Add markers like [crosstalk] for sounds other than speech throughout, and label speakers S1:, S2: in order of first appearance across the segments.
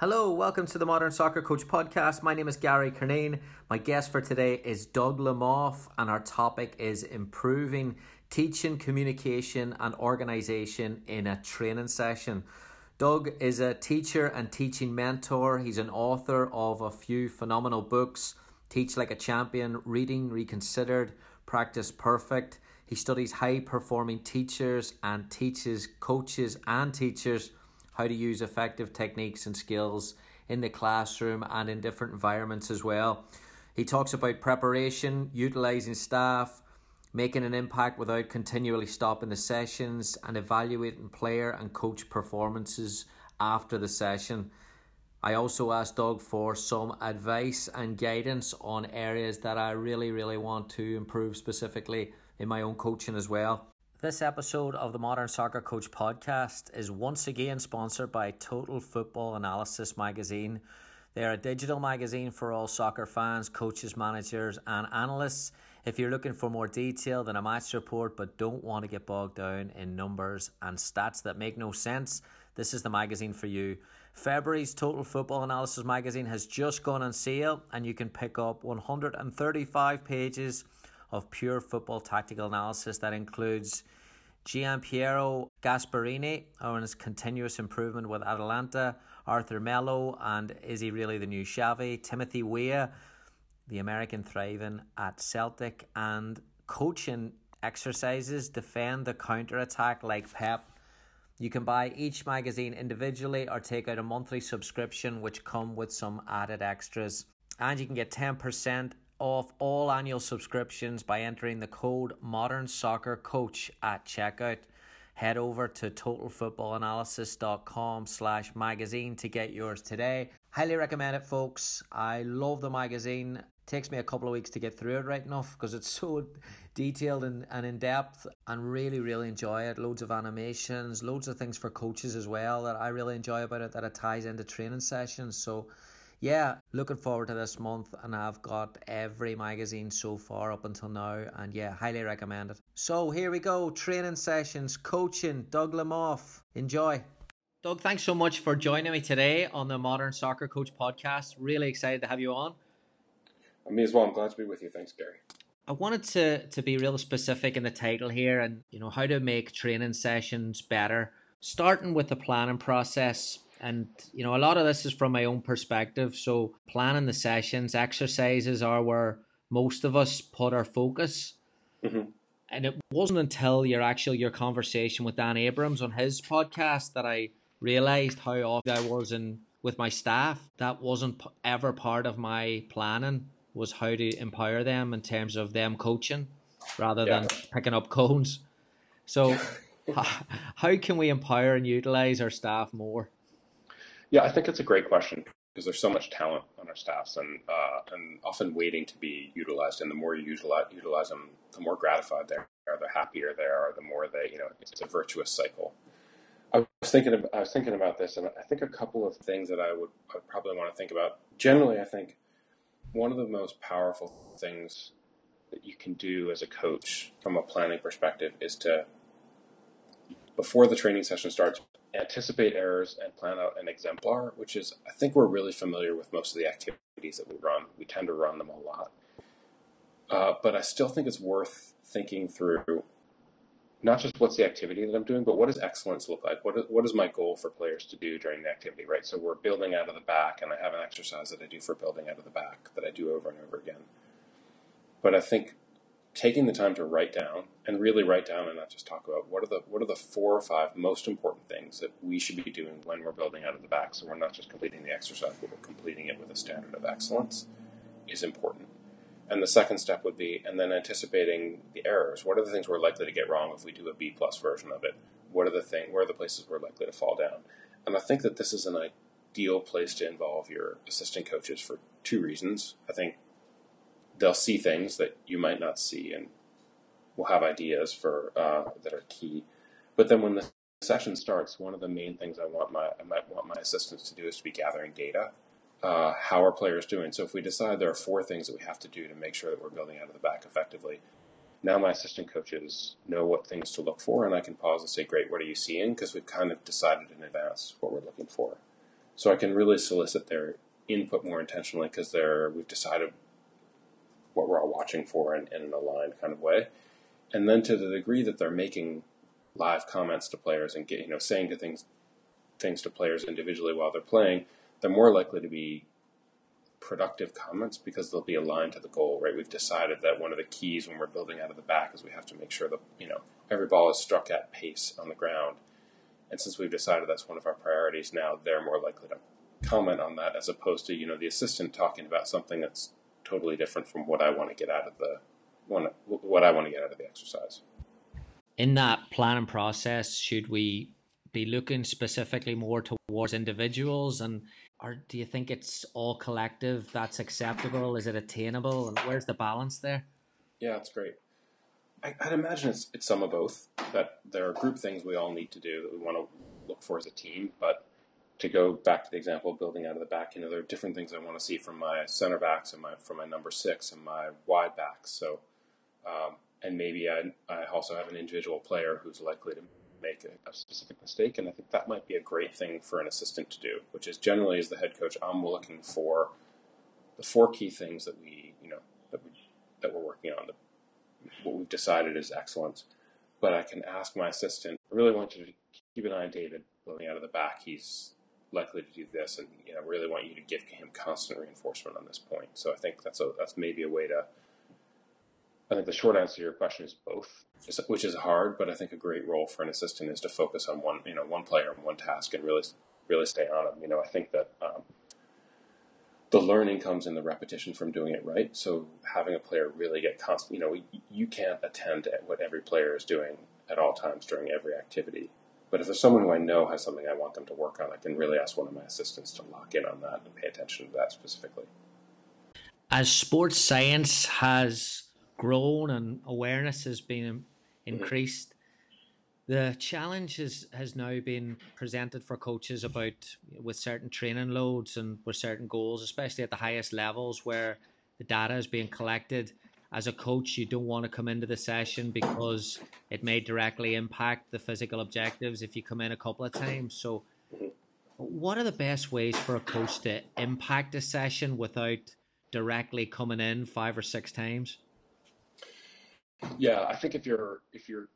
S1: Hello, welcome to the Modern Soccer Coach Podcast. My name is Gary Curneen. My guest for today is Doug Lemov, and our topic is improving teaching, communication, and organization in a training session. Doug is a teacher and teaching mentor. He's an author of a few phenomenal books Teach Like a Champion, Reading Reconsidered, Practice Perfect. He studies high performing teachers and teaches coaches and teachers how to use effective techniques and skills in the classroom and in different environments as well. He talks about preparation, utilizing staff, making an impact without continually stopping the sessions, and evaluating player and coach performances after the session. I also asked Doug for some advice and guidance on areas that I really, really want to improve specifically in my own coaching as well. This episode of the Modern Soccer Coach podcast is once again sponsored by Total Football Analysis magazine. They're a digital magazine for all soccer fans, coaches, managers, and analysts. If you're looking for more detail than a match report but don't want to get bogged down in numbers and stats that make no sense, this is the magazine for you. February's Total Football Analysis magazine has just gone on sale, and you can pick up 135 pages of pure football tactical analysis that includes Gianpiero Gasperini on his continuous improvement with Atalanta, Arthur Melo, and is he really the new Xavi? Timothy Weah, the American thriving at Celtic, and coaching exercises, defend the counter attack like Pep. You can buy each magazine individually or take out a monthly subscription, which come with some added extras. And you can get 10% off all annual subscriptions by entering the code Modern Soccer Coach at checkout. Head over to totalfootballanalysis.com slash magazine to get yours today. Highly recommend it, folks. I love the magazine. takes me a couple of weeks to get through it right enough because it's [laughs] so detailed and, and in depth and really, really enjoy it. Loads of animations, loads of things for coaches as well that I really enjoy about it that it ties into training sessions. So yeah, looking forward to this month, and I've got every magazine so far up until now, and yeah, highly recommend it. So here we go training sessions, coaching, Doug Lemov. Enjoy. Doug, thanks so much for joining me today on the Modern Soccer Coach podcast. Really excited to have you on.
S2: Me as well. I'm glad to be with you. Thanks, Gary.
S1: I wanted to to be real specific in the title here, and you know how to make training sessions better. Starting with the planning process and you know, a lot of this is from my own perspective. So planning the sessions, exercises are where most of us put our focus.
S2: Mm-hmm.
S1: And it wasn't until your actual your conversation with Dan Abrahams on his podcast that I realized how off I was in with my staff. That wasn't ever part of my planning. Was how to empower them in terms of them coaching, rather yeah. than picking up [laughs] cones. So, how, [laughs] how can we empower and utilize our staff more?
S2: Yeah, I think it's a great question because there's so much talent on our staffs and uh, and often waiting to be utilized. And the more you utilize, utilize them, the more gratified they are, the happier they are, the more they you know it's a virtuous cycle. I was thinking of, I was thinking about this, and I think a couple of things that I would I'd probably want to think about. Generally, I think one of the most powerful things that you can do as a coach from a planning perspective is to before the training session starts anticipate errors and plan out an exemplar, which is, I think we're really familiar with most of the activities that we run. We tend to run them a lot. Uh, but I still think it's worth thinking through not just what's the activity that I'm doing, but what does excellence look like? What what is my goal for players to do during the activity, right? So we're building out of the back, and I have an exercise that I do for building out of the back that I do over and over again. But I think taking the time to write down and really write down and not just talk about what are the what are the four or five most important things that we should be doing when we're building out of the back so we're not just completing the exercise but we're completing it with a standard of excellence is important. And the second step would be and then anticipating the errors. What are the things we're likely to get wrong if we do a b plus version of it? What are the thing where are the places we're likely to fall down? And I think that this is an ideal place to involve your assistant coaches for two reasons. I think they'll see things that you might not see and will have ideas for uh, that are key. But then when the session starts, one of the main things I want my I might want my assistants to do is to be gathering data. Uh, how are players doing? So if we decide there are four things that we have to do to make sure that we're building out of the back effectively, now my assistant coaches know what things to look for, and I can pause and say, "Great, what are you seeing?" Because we've kind of decided in advance what we're looking for. So I can really solicit their input more intentionally because they're we've decided what we're all watching for in, in an aligned kind of way. And then to the degree that they're making live comments to players and get, you know saying to things things to players individually while they're playing, they're more likely to be productive comments because they'll be aligned to the goal, right? We've decided that one of the keys when we're building out of the back is we have to make sure that, you know, every ball is struck at pace on the ground. And since we've decided that's one of our priorities now, they're more likely to comment on that as opposed to, you know, the assistant talking about something that's totally different from what I want to get out of the what I want to get out of the exercise.
S3: In that planning process, should we be looking specifically more towards individuals? And or do you think it's all collective that's acceptable? Is it attainable? And where's the balance there?
S2: Yeah it's great. I, would imagine it's, it's some of both that there are group things we all need to do that we want to look for as a team but to go back to the example of building out of the back you know there are different things i want to see from my center backs and my from my number six and my wide backs so um, and maybe I, I also have an individual player who's likely to make a, a, specific mistake. And I think that might be a great thing for an assistant to do, which is generally as the head coach, I'm looking for the four key things that we, you know, that we that we're working on. The, what we've decided is excellence. But I can ask my assistant, I really want you to keep an eye on David building out of the back. He's likely to do this, and you know, really want you to give him constant reinforcement on this point. So I think that's a that's maybe a way to I think the short answer to your question is both, which is hard, but I think a great role for an assistant is to focus on one, you know, one player and one task and really, really stay on them. You know, I think that um, the learning comes in the repetition from doing it right. So having a player really get constant, you know, you can't attend to what every player is doing at all times during every activity. But if there's someone who I know has something I want them to work on, I can really ask one of my assistants to lock in on that and pay attention to that specifically.
S3: As sports science has grown and awareness has been mm-hmm. increased. The challenge is, has now been presented for coaches about with certain training loads and with certain goals, especially at the highest levels where the data is being collected. As a coach, you don't want to come into the session because it may directly impact the physical objectives if you come in a couple of times. So, what are the best ways for a coach to impact a session without directly coming in five or six times?
S2: Yeah, I think if you're if you're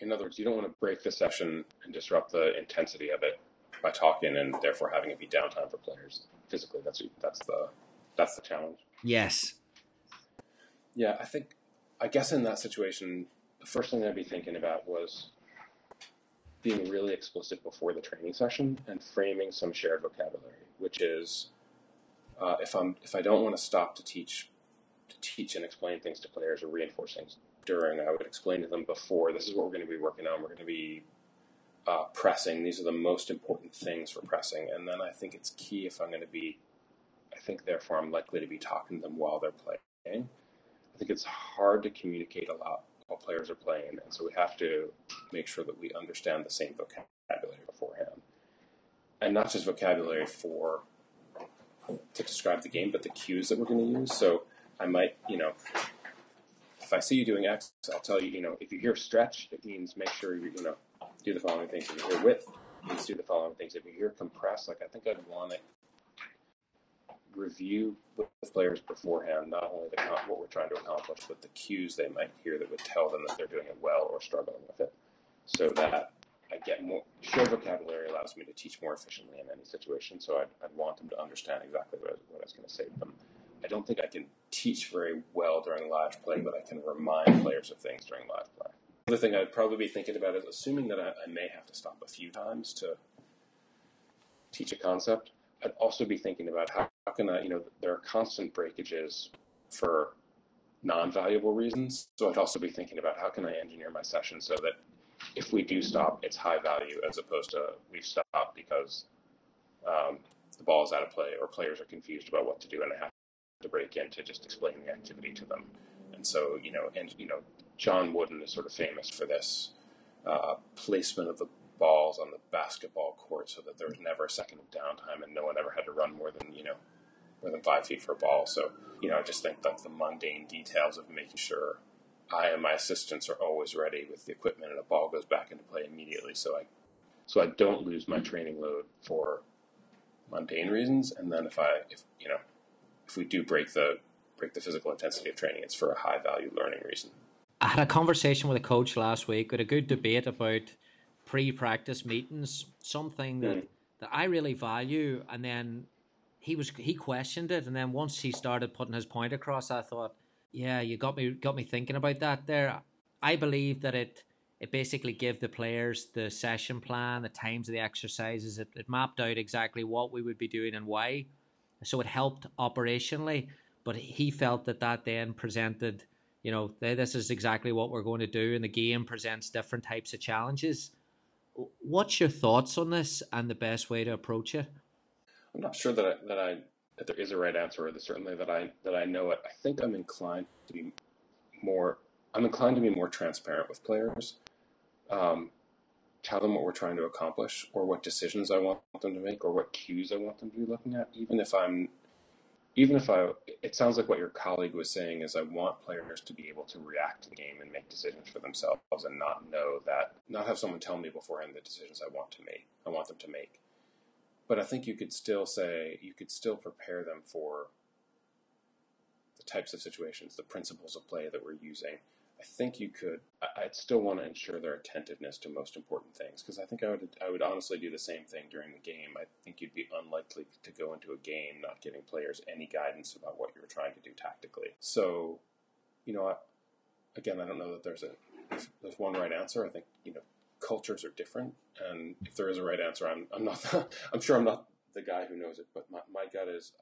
S2: in other words, you don't want to break the session and disrupt the intensity of it by talking and therefore having it be downtime for players physically. That's that's the that's the challenge.
S3: Yes.
S2: Yeah, I think I guess in that situation, the first thing I'd be thinking about was being really explicit before the training session and framing some shared vocabulary, which is uh, if I'm if I don't want to stop to teach to teach and explain things to players or reinforce things during. I would explain to them before this is what we're going to be working on. We're going to be uh, pressing. These are the most important things for pressing. And then I think it's key if I'm going to be, I think therefore I'm likely to be talking to them while they're playing. Think it's hard to communicate a lot while players are playing. And so we have to make sure that we understand the same vocabulary beforehand. And not just vocabulary for to describe the game, but the cues that we're going to use. So I might, you know, if I see you doing X, I'll tell you, you know, if you hear stretch, it means make sure you, you know, do the following things. If you hear width, it means do the following things. If you hear compress, like I think I'd want to review with players beforehand, not only the what we're trying to accomplish, but the cues they might hear that would tell them that they're doing it well or struggling with it, so that I get more. Shared vocabulary allows me to teach more efficiently in any situation. So I'd, I'd want them to understand exactly what I, what I was going to say to them. I don't think I can teach very well during live play, but I can remind players of things during live play. The thing I'd probably be thinking about is assuming that I, I may have to stop a few times to teach a concept. I'd also be thinking about how, how can I, you know, there are constant breakages for non-valuable reasons. So I'd also be thinking about how can I engineer my session so that if we do stop, it's high value as opposed to we've stopped because um, the ball is out of play or players are confused about what to do and I have to break in to just explain the activity to them. And so, you know, and you know, John Wooden is sort of famous for this uh, placement of the balls on the basketball court so that there was never a second of downtime and no one ever had to run more than you know more than five feet for a ball. So you know, I just think that the mundane details of making sure I and my assistants are always ready with the equipment and a ball goes back into play immediately. So I so I don't lose my training load for mundane reasons. And then if I if you know if we do break the break the physical intensity of training, it's for a high value learning reason.
S1: I had a conversation with a coach last week with a good debate about pre-practice meetings, something that, mm. that I really value. And then he was he questioned it, and then once he started putting his point across, I thought, yeah, you got me got me thinking about that. There, I believe that it it basically gave the players the session plan, the times of the exercises. It, it mapped out exactly what we would be doing and why. So it helped operationally, but he felt that that then presented, you know, this is exactly what we're going to do, and the game presents different types of challenges. What's your thoughts on this and the best way to approach it?
S2: I'm not sure that I, that I that there is a right answer, or that certainly that I that I know it. I think I'm inclined to be more. I'm inclined to be more transparent with players. Um, tell them what we're trying to accomplish, or what decisions I want them to make, or what cues I want them to be looking at. Even if I'm, even if I, it sounds like what your colleague was saying is I want players to be able to react to the game and make decisions for themselves, and not know that, not have someone tell me beforehand the decisions I want to make. I want them to make but I think you could still say you could still prepare them for the types of situations, the principles of play that we're using. I think you could. I'd still want to ensure their attentiveness to most important things because I think I would. I would honestly do the same thing during the game. I think you'd be unlikely to go into a game not giving players any guidance about what you're trying to do tactically. So, you know, I, again, I don't know that there's a there's one right answer. I think you know cultures are different, and if there is a right answer, I'm I'm not [laughs] I'm sure I'm not the guy who knows it, but my, my gut is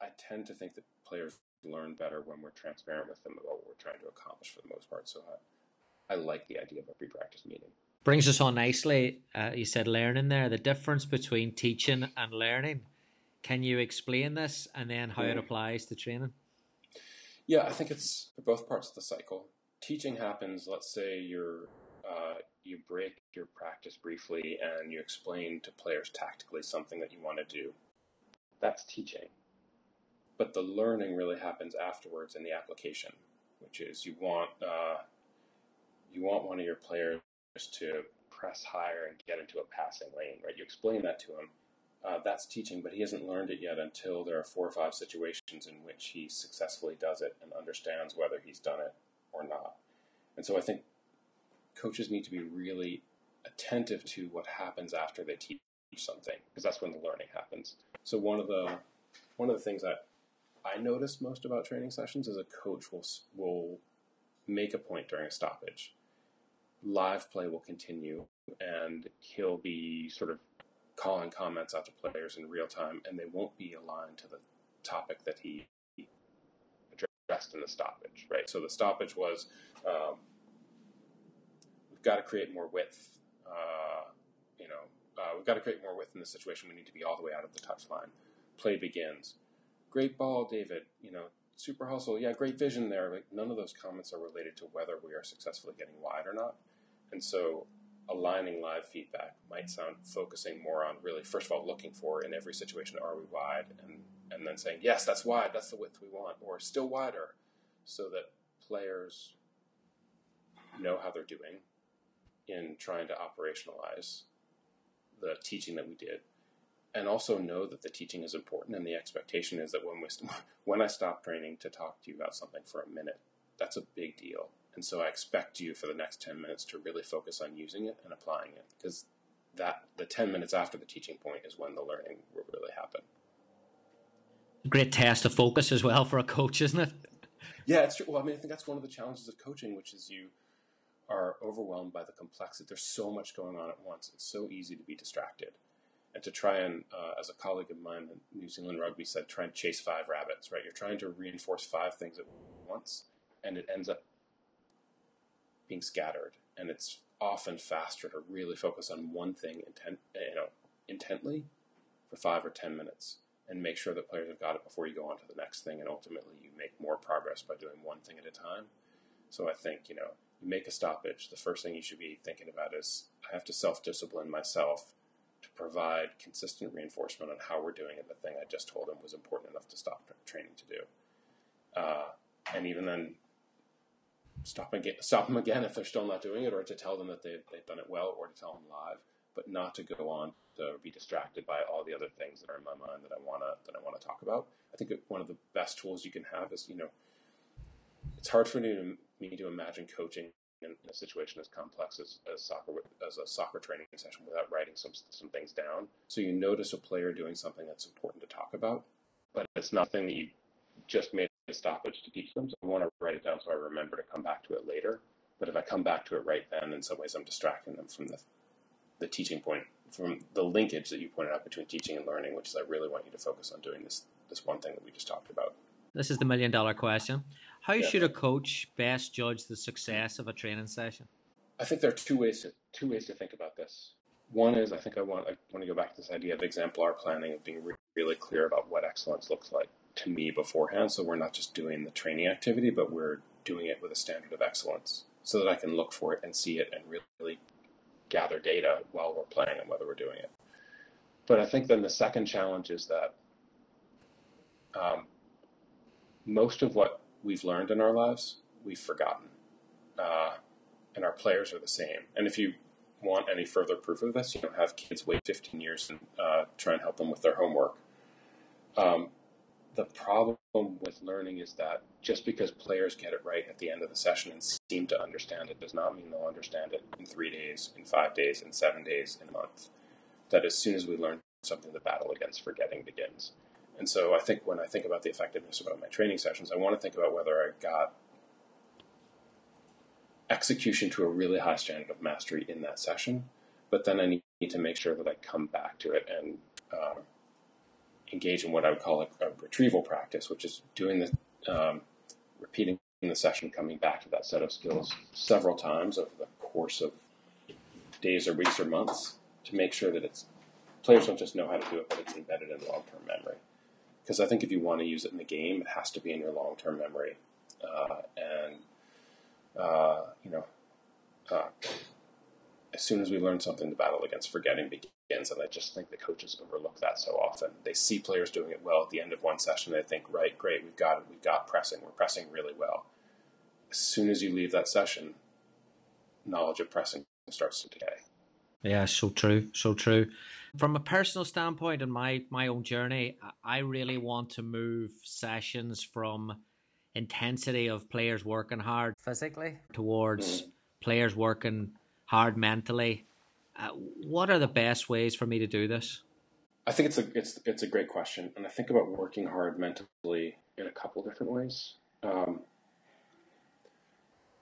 S2: I tend to think that players learn better when we're transparent with them about what we're trying to accomplish for the most part. So I, I like the idea of a pre-practice meeting.
S1: Brings us on nicely. Uh, you said learning there. The difference between teaching and learning. Can you explain this and then how it applies to training?
S2: Yeah, I think it's both parts of the cycle. Teaching happens. Let's say you're uh, you break your practice briefly and you explain to players tactically something that you want to do. That's teaching. But the learning really happens afterwards in the application, which is you want uh, you want one of your players to press higher and get into a passing lane, right? You explain that to him. Uh, that's teaching, but he hasn't learned it yet until there are four or five situations in which he successfully does it and understands whether he's done it or not. And so I think coaches need to be really attentive to what happens after they teach something because that's when the learning happens. So one of the one of the things that I notice most about training sessions is a coach will will make a point during a stoppage. Live play will continue, and he'll be sort of calling comments out to players in real time, and they won't be aligned to the topic that he addressed in the stoppage. Right. So the stoppage was um, we've got to create more width. Uh, you know, uh, we've got to create more width in this situation. We need to be all the way out of the touchline. Play begins. Great ball, David. You know, super hustle. Yeah, great vision there. Like none of those comments are related to whether we are successfully getting wide or not. And so, aligning live feedback might sound focusing more on really, first of all, looking for in every situation, are we wide, and and then saying yes, that's wide, that's the width we want, or still wider, so that players know how they're doing in trying to operationalize the teaching that we did and also know that the teaching is important and the expectation is that when we st- [laughs] when I stop training to talk to you about something for a minute that's a big deal and so I expect you for the next 10 minutes to really focus on using it and applying it because that the 10 minutes after the teaching point is when the learning will really happen
S1: great test of focus as well for a coach isn't it
S2: yeah it's true well I mean I think that's one of the challenges of coaching which is you are overwhelmed by the complexity. There's so much going on at once. It's so easy to be distracted. And to try and, uh, as a colleague of mine in New Zealand Rugby said, try and chase five rabbits, right? You're trying to reinforce five things at once, and it ends up being scattered. And it's often faster to really focus on one thing intent, you know, intently for five or ten minutes and make sure that players have got it before you go on to the next thing. And ultimately, you make more progress by doing one thing at a time. So I think, you know, you make a stoppage. The first thing you should be thinking about is I have to self discipline myself to provide consistent reinforcement on how we're doing it. The thing I just told them was important enough to stop training to do. Uh, and even then, stop again, stop them again [laughs] if they're still not doing it, or to tell them that they, they've done it well, or to tell them live, but not to go on to be distracted by all the other things that are in my mind that I wanna that I wanna talk about. I think one of the best tools you can have is you know, it's hard for me to, me to imagine coaching in, a situation as complex as, as soccer as a soccer training session without writing some some things down. So you notice a player doing something that's important to talk about, but it's nothing that you just made a stoppage to teach them. So I want to write it down so I remember to come back to it later. But if I come back to it right then, in some ways I'm distracting them from the the teaching point, from the linkage that you pointed out between teaching and learning, which is I really want you to focus on doing this this one thing that we just talked about.
S3: This is the million dollar question. How yeah. should a coach best judge the success of a training session?
S2: I think there are two ways to two ways to think about this. One is I think I want I want to go back to this idea of exemplar planning of being re- really clear about what excellence looks like to me beforehand. So we're not just doing the training activity, but we're doing it with a standard of excellence, so that I can look for it and see it and really gather data while we're playing and whether we're doing it. But I think then the second challenge is that um, most of what we've learned in our lives, we've forgotten. Uh, and our players are the same. And if you want any further proof of this, you know, have kids wait 15 years and uh, try and help them with their homework. Um, the problem with learning is that just because players get it right at the end of the session and seem to understand it does not mean they'll understand it in three days, in five days, in seven days, in a month. That as soon as we learn something, the battle against forgetting begins. And so I think when I think about the effectiveness about my training sessions, I want to think about whether I got execution to a really high standard of mastery in that session, but then I need to make sure that I come back to it and uh, engage in what I would call a, a retrieval practice, which is doing the um, repeating the session, coming back to that set of skills several times over the course of days or weeks or months to make sure that it's players don't just know how to do it, but it's embedded in long term memory because I think if you want to use it in the game, it has to be in your long term memory. Uh, and, uh, you know, uh, as soon as we learn something, the battle against forgetting begins. And I just think the coaches overlook that so often. They see players doing it well at the end of one session. They think, right, great, we've got it. We've got pressing. We're pressing really well. As soon as you leave that session, knowledge of pressing starts to decay.
S3: Yeah, so true, so true. From a personal standpoint and my my own journey, I really want to move sessions from intensity of players working hard
S1: physically
S3: towards mm. players working hard mentally. Uh, what are the best ways for me to do this?
S2: I think it's a it's it's a great question, and I think about working hard mentally in a couple different ways. Um,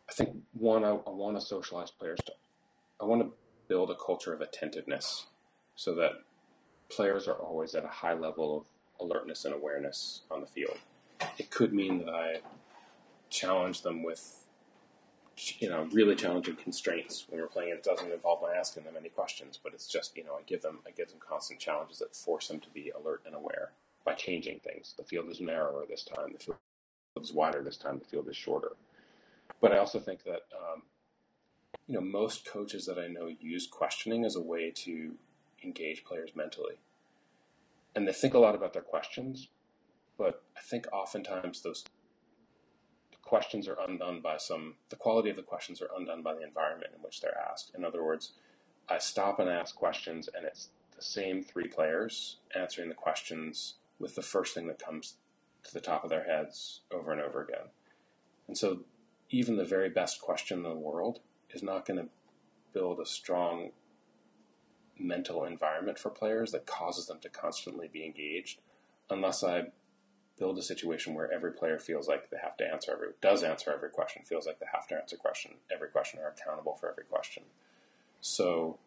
S2: I think one, I, I want to socialize players. To, I want to build a culture of attentiveness so that players are always at a high level of alertness and awareness on the field. It could mean that I challenge them with, you know, really challenging constraints when we're playing. It doesn't involve my asking them any questions, but it's just, you know, I give them I give them constant challenges that force them to be alert and aware by changing things. The field is narrower this time. The field is wider this time. The field is shorter. But I also think that um, you know most coaches that I know use questioning as a way to engage players mentally. And they think a lot about their questions, but I think oftentimes those questions are undone by some, the quality of the questions are undone by the environment in which they're asked. In other words, I stop and ask questions, and it's the same three players answering the questions with the first thing that comes to the top of their heads over and over again. And so, even the very best question in the world is not going to build a strong mental environment for players that causes them to constantly be engaged unless I build a situation where every player feels like they have to answer every does answer every question, feels like they have to answer question every question are accountable for every question. So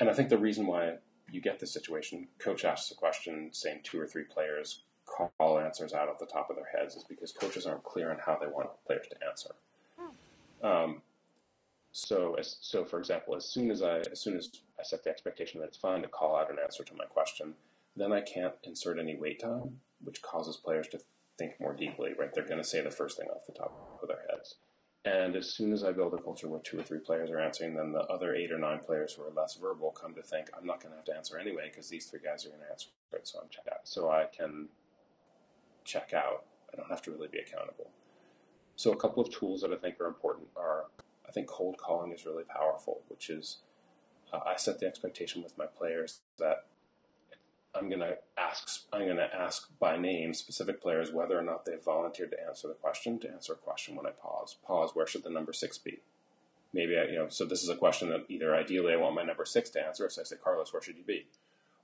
S2: and I think the reason why you get this situation, coach asks a question, saying two or three players call answers out of the top of their heads is because coaches aren't clear on how they want players to answer. Um, So, as, so for example, as soon as I as soon as I set the expectation that it's fine to call out an answer to my question, then I can't insert any wait time, which causes players to think more deeply. Right? They're going to say the first thing off the top of their heads. And as soon as I build a culture where two or three players are answering, then the other eight or nine players who are less verbal come to think, I'm not going to have to answer anyway because these three guys are going to answer it. So I'm checked out. So I can check out. I don't have to really be accountable. So a couple of tools that I think are important are, I think cold calling is really powerful, which is uh, I set the expectation with my players that I'm going to ask I'm going to ask by name specific players whether or not they've volunteered to answer the question to answer a question when I pause. Pause. Where should the number six be? Maybe I, you know. So this is a question that either ideally I want my number six to answer. So I say, Carlos, where should you be?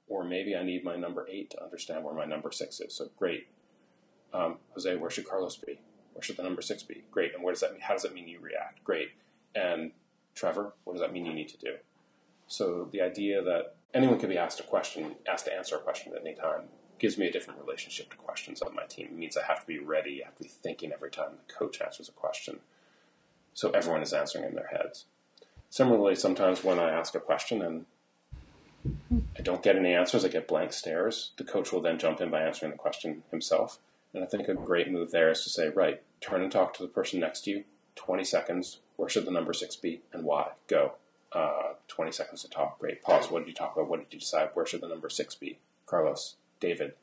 S2: Or maybe I need my number eight to understand where my number six is. So great, um, Jose, where should Carlos be? Where should the number six be? Great. And where does that mean? How does that mean you react? Great. And Trevor, what does that mean you need to do? So the idea that anyone can be asked a question, asked to answer a question at any time, gives me a different relationship to questions on my team. It means I have to be ready, I have to be thinking every time the coach answers a question. So everyone is answering in their heads. Similarly, sometimes when I ask a question and I don't get any answers, I get blank stares, the coach will then jump in by answering the question himself. And I think a great move there is to say, right, turn and talk to the person next to you, 20 seconds, where should the number six be and why? Go uh, 20 seconds to talk. Great. Pause. What did you talk about? What did you decide? Where should the number six be? Carlos, David,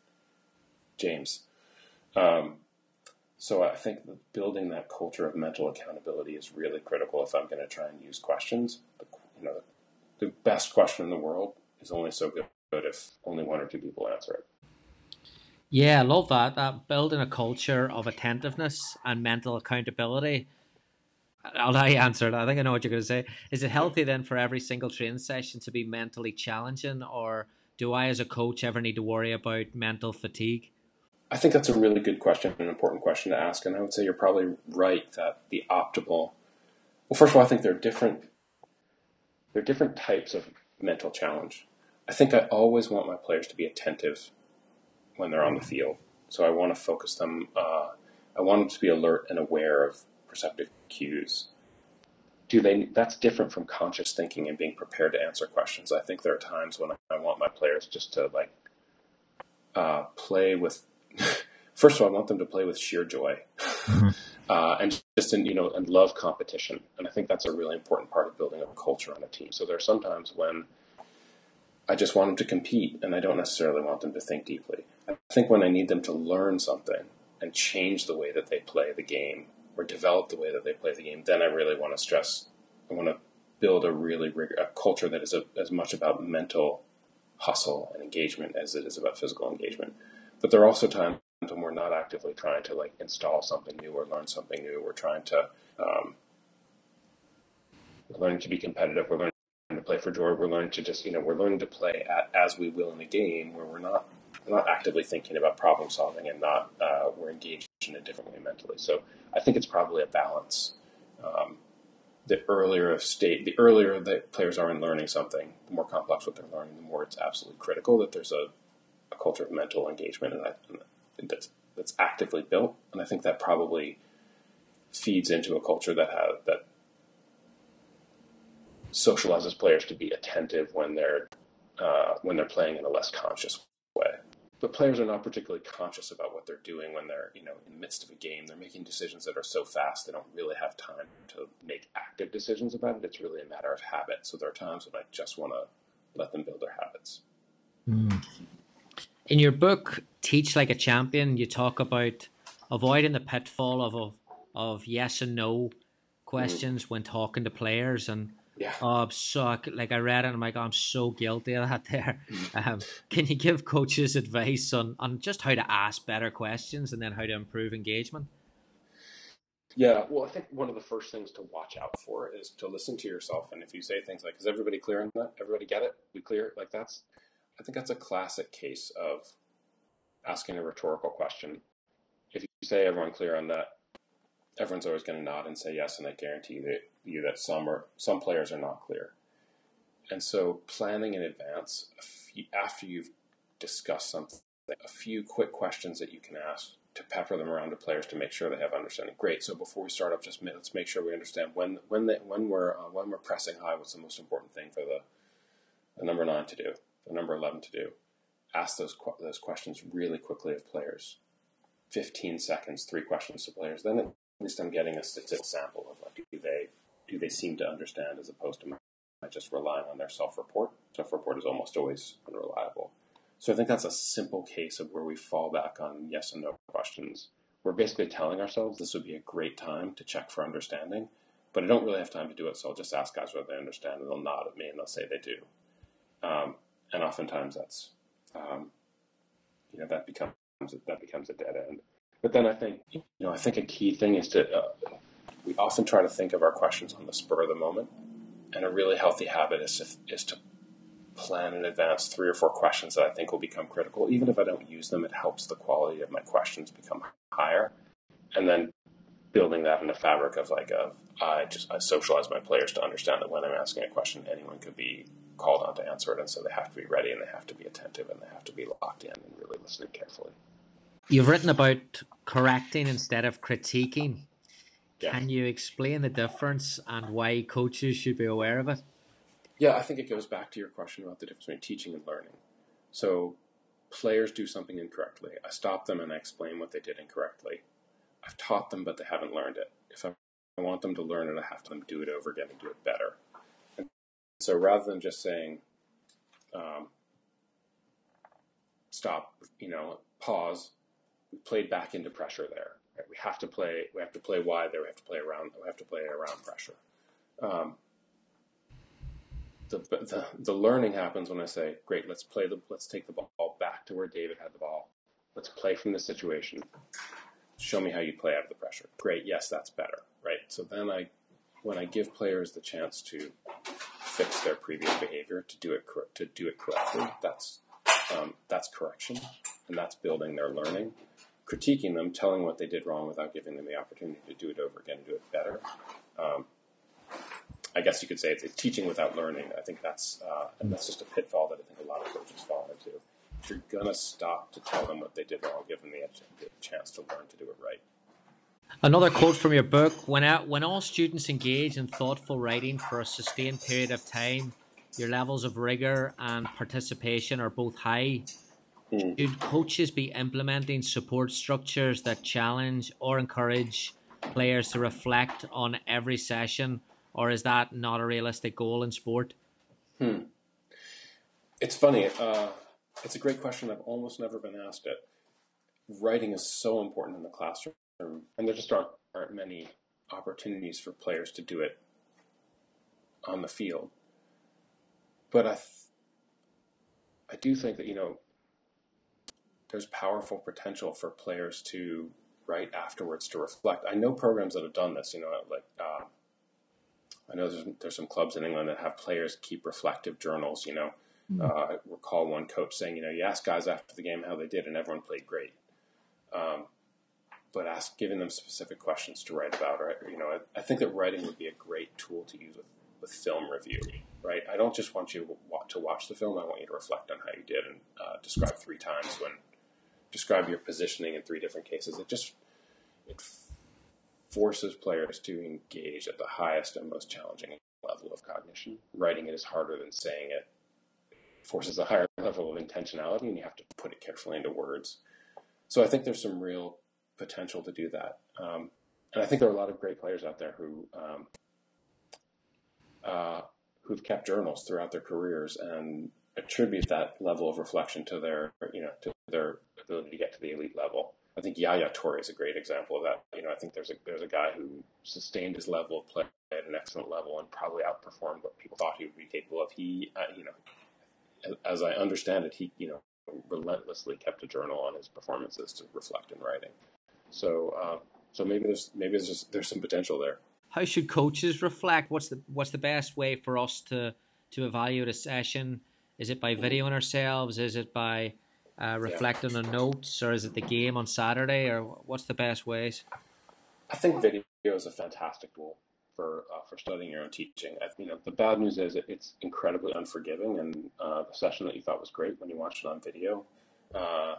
S2: James. Um, so I think building that culture of mental accountability is really critical if I'm going to try and use questions. You know, the best question in the world is only so good if only one or two people answer it.
S3: Yeah, I love that. That building a culture of attentiveness and mental accountability I'll let you answer it. I think I know what you're going to say. Is it healthy then for every single training session to be mentally challenging, or do I, as a coach, ever need to worry about mental fatigue?
S2: I think that's a really good question, an important question to ask, and I would say you're probably right that the optimal. Well, first of all, I think there are different there are different types of mental challenge. I think I always want my players to be attentive when they're on the field, so I want to focus them. Uh, I want them to be alert and aware of perceptive cues. Do they that's different from conscious thinking and being prepared to answer questions. I think there are times when i want my players just to like uh, play with [laughs] first of all i want them to play with sheer joy mm-hmm. [laughs] uh, and just in you know and love competition. And i think that's a really important part of building a culture on a team. So there are sometimes when i just want them to compete and i don't necessarily want them to think deeply. I think when i need them to learn something and change the way that they play the game or develop the way that they play the game, then I really want to stress. I want to build a really a culture that is a, as much about mental hustle and engagement as it is about physical engagement. But there are also times when we're not actively trying to like install something new or learn something new. We're trying to um, learning to be competitive. We're learning to play for joy. We're learning to just you know we're learning to play at as we will in a game where we're not we're not actively thinking about problem solving and not uh, we're engaged in a different way mentally. So I think it's probably a balance. Um, the earlier state, the earlier that players are in learning something, the more complex what they're learning, the more it's absolutely critical that there's a, a culture of mental engagement and, I, and that's that's actively built. And I think that probably feeds into a culture that has that socializes players to be attentive when they're uh, when they're playing in a less conscious but players are not particularly conscious about what they're doing when they're you know in the midst of a game. They're making decisions that are so fast they don't really have time to make active decisions about it. It's really a matter of habit so there are times when i just want to let them build their habits.
S3: Mm. in your book teach like a champion you talk about avoiding the pitfall of of, of yes and no questions mm. when talking to players. And
S2: yeah.
S3: Oh, I'm so like I read it and I'm like, oh, I'm so guilty of that [laughs] there. Um, can you give coaches advice on, on just how to ask better questions and then how to improve engagement?
S2: Yeah, well, I think one of the first things to watch out for is to listen to yourself. And if you say things like, "Is everybody clear on that? Everybody get it? We clear?" Like that's, I think that's a classic case of asking a rhetorical question. If you say everyone clear on that, everyone's always going to nod and say yes, and I guarantee that you that some are some players are not clear. And so planning in advance, few, after you've discussed something, a few quick questions that you can ask to pepper them around to players to make sure they have understanding. Great. So before we start off, just let's make sure we understand when when they, when we're uh, when we're pressing high. What's the most important thing for the the number nine to do, the number eleven to do? Ask those those questions really quickly of players. Fifteen seconds, three questions to players. Then at least I'm getting a statistical sample of like do they do they seem to understand as opposed to just relying on their self-report. Self-report is almost always unreliable. So I think that's a simple case of where we fall back on yes and no questions. We're basically telling ourselves this would be a great time to check for understanding, but I don't really have time to do it, so I'll just ask guys whether they understand, and they'll nod at me and they'll say they do. Um, and oftentimes that's, um, you know, that becomes that becomes a dead end. But then I think, you know, I think a key thing is to uh, we often try to think of our questions on the spur of the moment, and a really healthy habit is to, is to plan in advance three or four questions that I think will become critical. Even if I don't use them, it helps the quality of my questions become higher. And then building that in a fabric of like of I just I socialize my players to understand that when I'm asking a question, anyone could be called on to answer it, and so they have to be ready and they have to be attentive and they have to be locked in and really listening carefully.
S3: You've written about correcting instead of critiquing. Yeah. Can you explain the difference and why coaches should be aware of it?
S2: Yeah, I think it goes back to your question about the difference between teaching and learning. So, players do something incorrectly. I stop them and I explain what they did incorrectly. I've taught them, but they haven't learned it. If I want them to learn it, I have to do it over again and do it better. And so, rather than just saying, um, stop, you know, pause, we played back into pressure there. Right? We have to play. We have to play wide there. We have to play around. We have to play around pressure. Um, the, the, the learning happens when I say, great, let's play the, let's take the ball back to where David had the ball. Let's play from the situation. Show me how you play out of the pressure. Great. Yes, that's better. Right. So then I, when I give players the chance to fix their previous behavior, to do it, to do it correctly, that's, um, that's correction and that's building their learning. Critiquing them, telling what they did wrong without giving them the opportunity to do it over again, and do it better. Um, I guess you could say it's teaching without learning. I think that's uh, that's just a pitfall that I think a lot of coaches fall into. If you're gonna stop to tell them what they did wrong, give them the, the chance to learn to do it right.
S3: Another quote from your book: "When when all students engage in thoughtful writing for a sustained period of time, your levels of rigor and participation are both high." Mm. Should coaches be implementing support structures that challenge or encourage players to reflect on every session or is that not a realistic goal in sport?
S2: Hmm. It's funny. Uh, it's a great question. I've almost never been asked it. Writing is so important in the classroom, and there just aren't, aren't many opportunities for players to do it on the field. But I, th- I do think that you know, there's powerful potential for players to write afterwards to reflect. I know programs that have done this. You know, like. Uh, I know there's, there's some clubs in England that have players keep reflective journals. You know, mm-hmm. uh, I recall one coach saying, you know, you ask guys after the game how they did, and everyone played great. Um, but ask giving them specific questions to write about. Or you know, I, I, think that writing would be a great tool to use with, with film review. Right? I don't just want you to watch the film. I want you to reflect on how you did and uh, describe three times when describe your positioning in three different cases. It just it forces players to engage at the highest and most challenging level of cognition. Writing it is harder than saying it. Forces a higher [laughs] level of intentionality, and you have to put it carefully into words. So I think there's some real potential to do that. Um, and I think there are a lot of great players out there who um, uh, who've kept journals throughout their careers and attribute that level of reflection to their you know to their ability to get to the elite level. I think Yaya Toure is a great example of that. You know, I think there's a there's a guy who sustained his level of play at an excellent level and probably outperformed what people thought he would be capable of. He, uh, you know, as I understand it, he you know relentlessly kept a journal on his performances to reflect in writing. So, uh, so maybe there's maybe there's just there's some potential there.
S3: How should coaches reflect? What's the what's the best way for us to to evaluate a session? Is it by videoing ourselves? Is it by uh, reflecting yeah. on notes, or is it the game on Saturday, or what's the best ways?
S2: I think video is a fantastic tool for uh, for studying your own teaching. I, you know, the bad news is it's incredibly unforgiving, and uh, the session that you thought was great when you watched it on video, uh,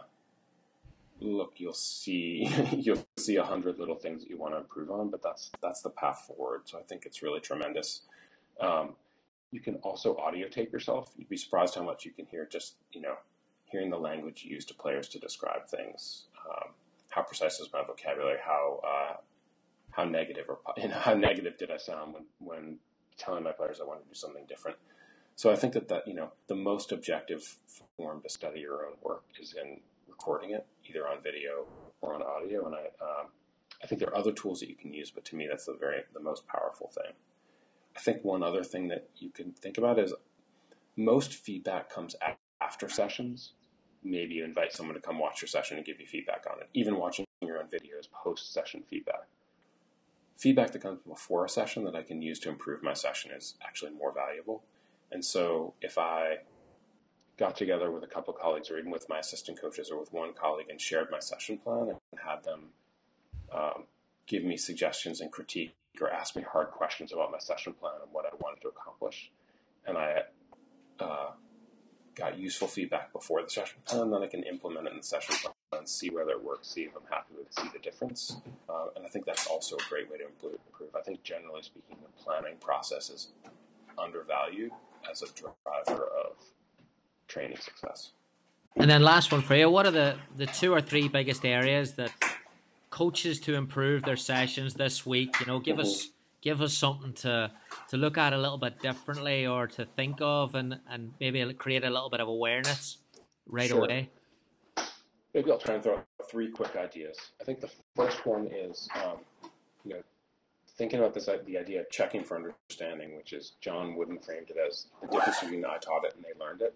S2: look, you'll see [laughs] you'll see a hundred little things that you want to improve on, but that's that's the path forward. So I think it's really tremendous. Um, you can also audio tape yourself. You'd be surprised how much you can hear just you know hearing the language used to players to describe things. Um, how precise is my vocabulary? How uh, how negative or [laughs] you know, how negative did I sound when when telling my players I wanted to do something different? So I think that that you know the most objective form to study your own work is in recording it, either on video or on audio. And I, um, I think there are other tools that you can use, but to me, that's the very the most powerful thing. I think one other thing that you can think about is most feedback comes after sessions. Maybe you invite someone to come watch your session and give you feedback on it. Even watching your own videos post session feedback. Feedback that comes before a session that I can use to improve my session is actually more valuable. And so if I got together with a couple of colleagues or even with my assistant coaches or with one colleague and shared my session plan and had them um, give me suggestions and critique or ask me hard questions about my session plan and what I wanted to accomplish. And I uh, got useful feedback before the session plan, then I can implement it in the session plan and see whether it works, see if I'm happy with it, see the difference. Uh, and I think that's also a great way to improve. I think generally speaking, the planning process is undervalued as a driver of training success.
S3: And then last one for you, what are the, the two or three biggest areas that coaches to improve their sessions this week? You know, give mm-hmm. us give us something to to look at a little bit differently or to think of and, and maybe create a little bit of awareness right sure. away.
S2: Maybe I'll try and throw out three quick ideas. I think the first one is um, you know thinking about this the idea of checking for understanding, which is John Wooden framed it as the difference between I taught it and they learned it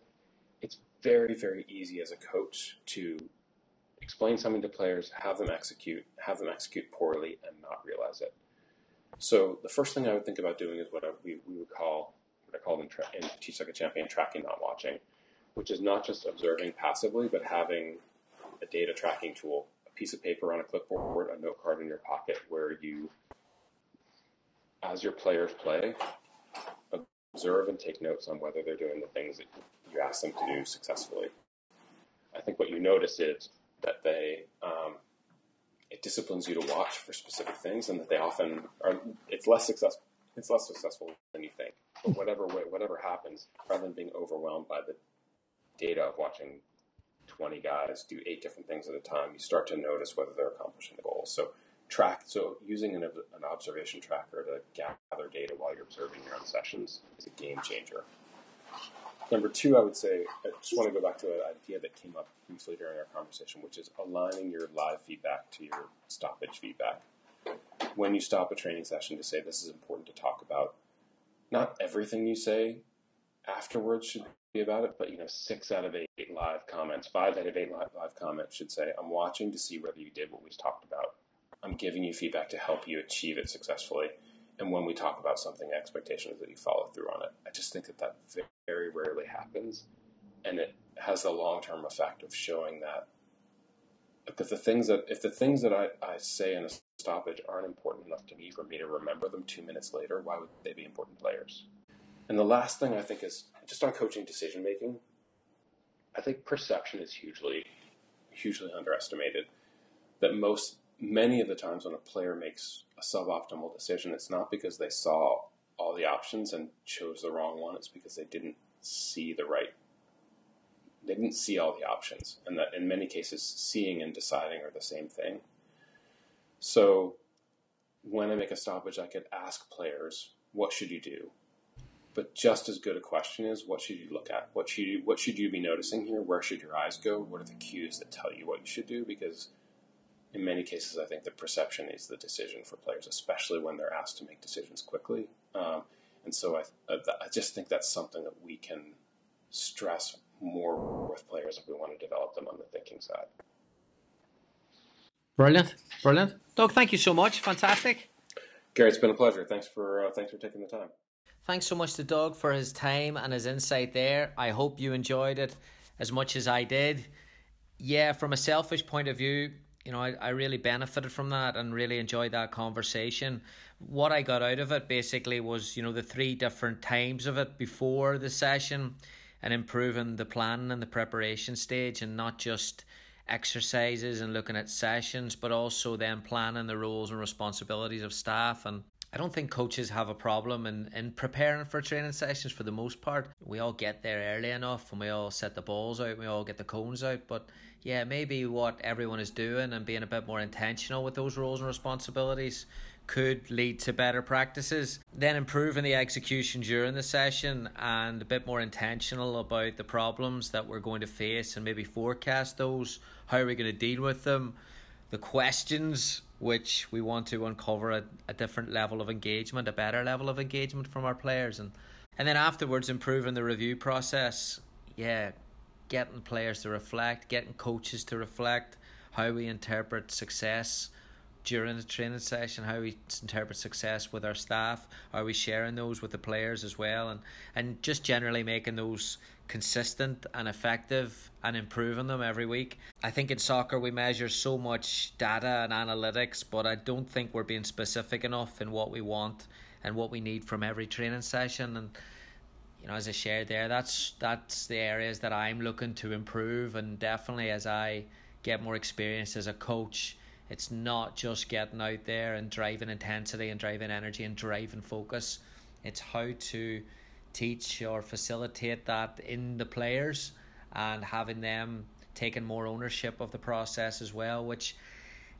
S2: it's very, very easy as a coach to explain something to players, have them execute, have them execute poorly, and not realize it. So the first thing I would think about doing is what I, we, we would call what I call in, tra- in Teach Like a Champion tracking, not watching, which is not just observing passively, but having a data tracking tool, a piece of paper on a clipboard, a note card in your pocket, where you, as your players play, observe and take notes on whether they're doing the things that you ask them to do successfully. I think what you notice is that they um, it disciplines you to watch for specific things, and that they often are. It's less successful. It's less successful than you think. But whatever way, whatever happens, rather than being overwhelmed by the data of watching 20 guys do eight different things at a time, you start to notice whether they're accomplishing the goals. So track. So using an, an observation tracker to gather data while you're observing your own sessions is a game changer. Number two, I would say, I just want to go back to an idea that came up briefly during our conversation, which is aligning your live feedback to your stoppage feedback. When you stop a training session to say this is important to talk about, not everything you say afterwards should be about it, but you know, six out of eight live comments, five out of eight live, live comments should say, I'm watching to see whether you did what we talked about. I'm giving you feedback to help you achieve it successfully and when we talk about something, expectation is that you follow through on it. I just think that that very rarely happens, and it has the long term effect of showing that if the things that if the things that I, I say in a stoppage aren't important enough to me for me to remember them two minutes later, why would they be important players? And the last thing I think is just on coaching decision making. I think perception is hugely, hugely underestimated. That most many of the times when a player makes a suboptimal decision, it's not because they saw all the options and chose the wrong one. It's because they didn't see the right. They didn't see all the options, and that in many cases, seeing and deciding are the same thing. So, when I make a stoppage, I could ask players, "What should you do?" But just as good a question is, "What should you look at? What should you What should you be noticing here? Where should your eyes go? What are the cues that tell you what you should do?" Because in many cases, I think the perception is the decision for players, especially when they're asked to make decisions quickly. Um, and so I, I just think that's something that we can stress more with players if we want to develop them on the thinking side.
S3: Brilliant, brilliant, Doug. Thank you so much. Fantastic.
S2: Gary, it's been a pleasure. Thanks for uh, thanks for taking the time.
S1: Thanks so much to Doug for his time and his insight there. I hope you enjoyed it as much as I did. Yeah, from a selfish point of view, you know, I, I really benefited from that and really enjoyed that conversation. What I got out of it basically was, you know, the three different times of it before the session and improving the planning and the preparation stage and not just exercises and looking at sessions, but also then planning the roles and responsibilities of staff. And I don't think coaches have a problem in, in preparing for training sessions for the most part. We all get there early enough and we all set the balls out, we all get the cones out. But yeah, maybe what everyone is doing and being a bit more intentional with those roles and responsibilities could lead to better practices. Then improving the execution during the session and a bit more intentional about the problems that we're going to face and maybe forecast those. How are we going to deal with them? The questions which we want to uncover a, a different level of engagement, a better level of engagement from our players and and then afterwards improving the review process. Yeah, getting players to reflect, getting coaches to reflect how we interpret success during the training session, how we interpret success with our staff, are we sharing those with the players as well, and and just generally making those consistent and effective and improving them every week. I think in soccer we measure so much data and analytics, but I don't think we're being specific enough in what we want and what we need from every training session. And you know as I shared there that's that's the areas that I'm looking to improve. And definitely as I get more experience as a coach it's not just getting out there and driving intensity and driving energy and driving focus. It's how to teach or facilitate that in the players and having them taking more ownership of the process as well, which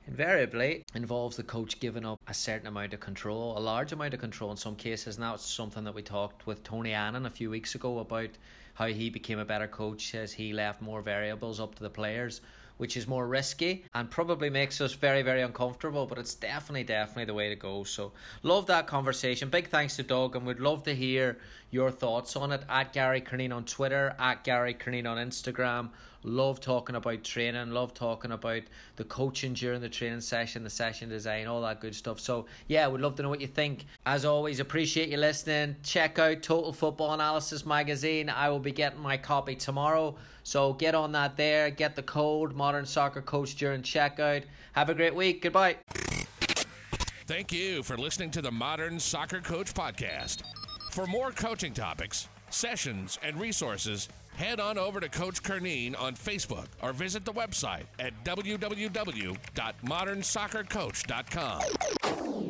S1: invariably involves the coach giving up a certain amount of control, a large amount of control in some cases. And that's something that we talked with Tony Annan a few weeks ago about how he became a better coach as he left more variables up to the players which is more risky and probably makes us very, very uncomfortable, but it's definitely, definitely the way to go. So, love that conversation. Big thanks to Doug, and we'd love to hear your thoughts on it at Gary Curneen on Twitter, at Gary Curneen on Instagram. Love talking about training, love talking about the coaching during the training session, the session design, all that good stuff. So, yeah, we'd love to know what you think. As always, appreciate you listening. Check out Total Football Analysis magazine. I will be getting my copy tomorrow. So, get on that there. Get the code Modern Soccer Coach during checkout. Have a great week. Goodbye.
S4: Thank you for listening to the Modern Soccer Coach Podcast. For more coaching topics, sessions, and resources, head on over to Coach Curneen on Facebook or visit the website at www.modernsoccercoach.com.